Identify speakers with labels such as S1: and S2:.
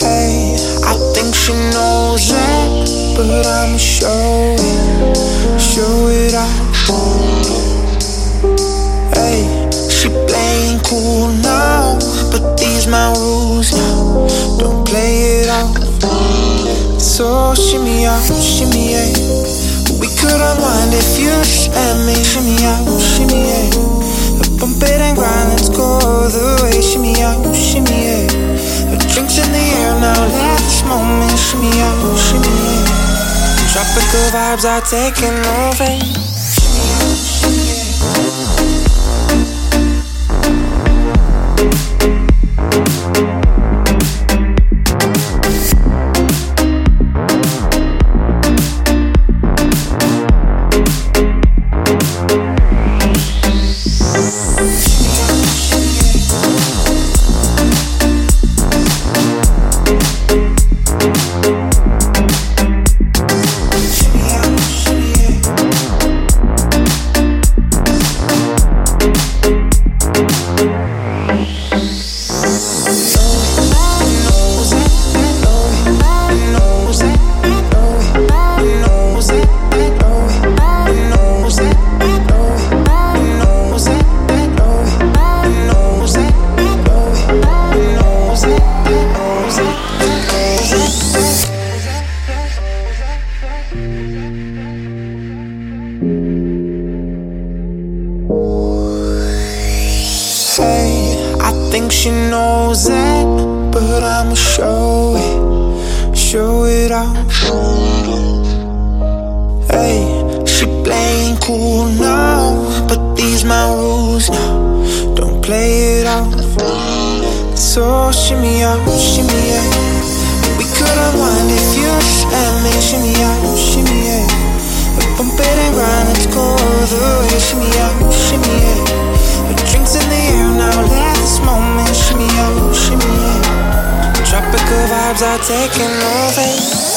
S1: Hey, I think she knows that, but I'ma it, show. Hey, she playing cool now, but these my rules. Don't play it out. So shimmy out, shimmy yeah. We could unwind if you let me. Shimmy out, shimmy yeah. Tropical vibes are taking over. think she knows that, but I'ma show it, show it off. Hey, she playing cool now, but these my rules now. Don't play it off. So shimmy out, shimmy out. We could unwind if you let me shimmy out. vibes are taking over.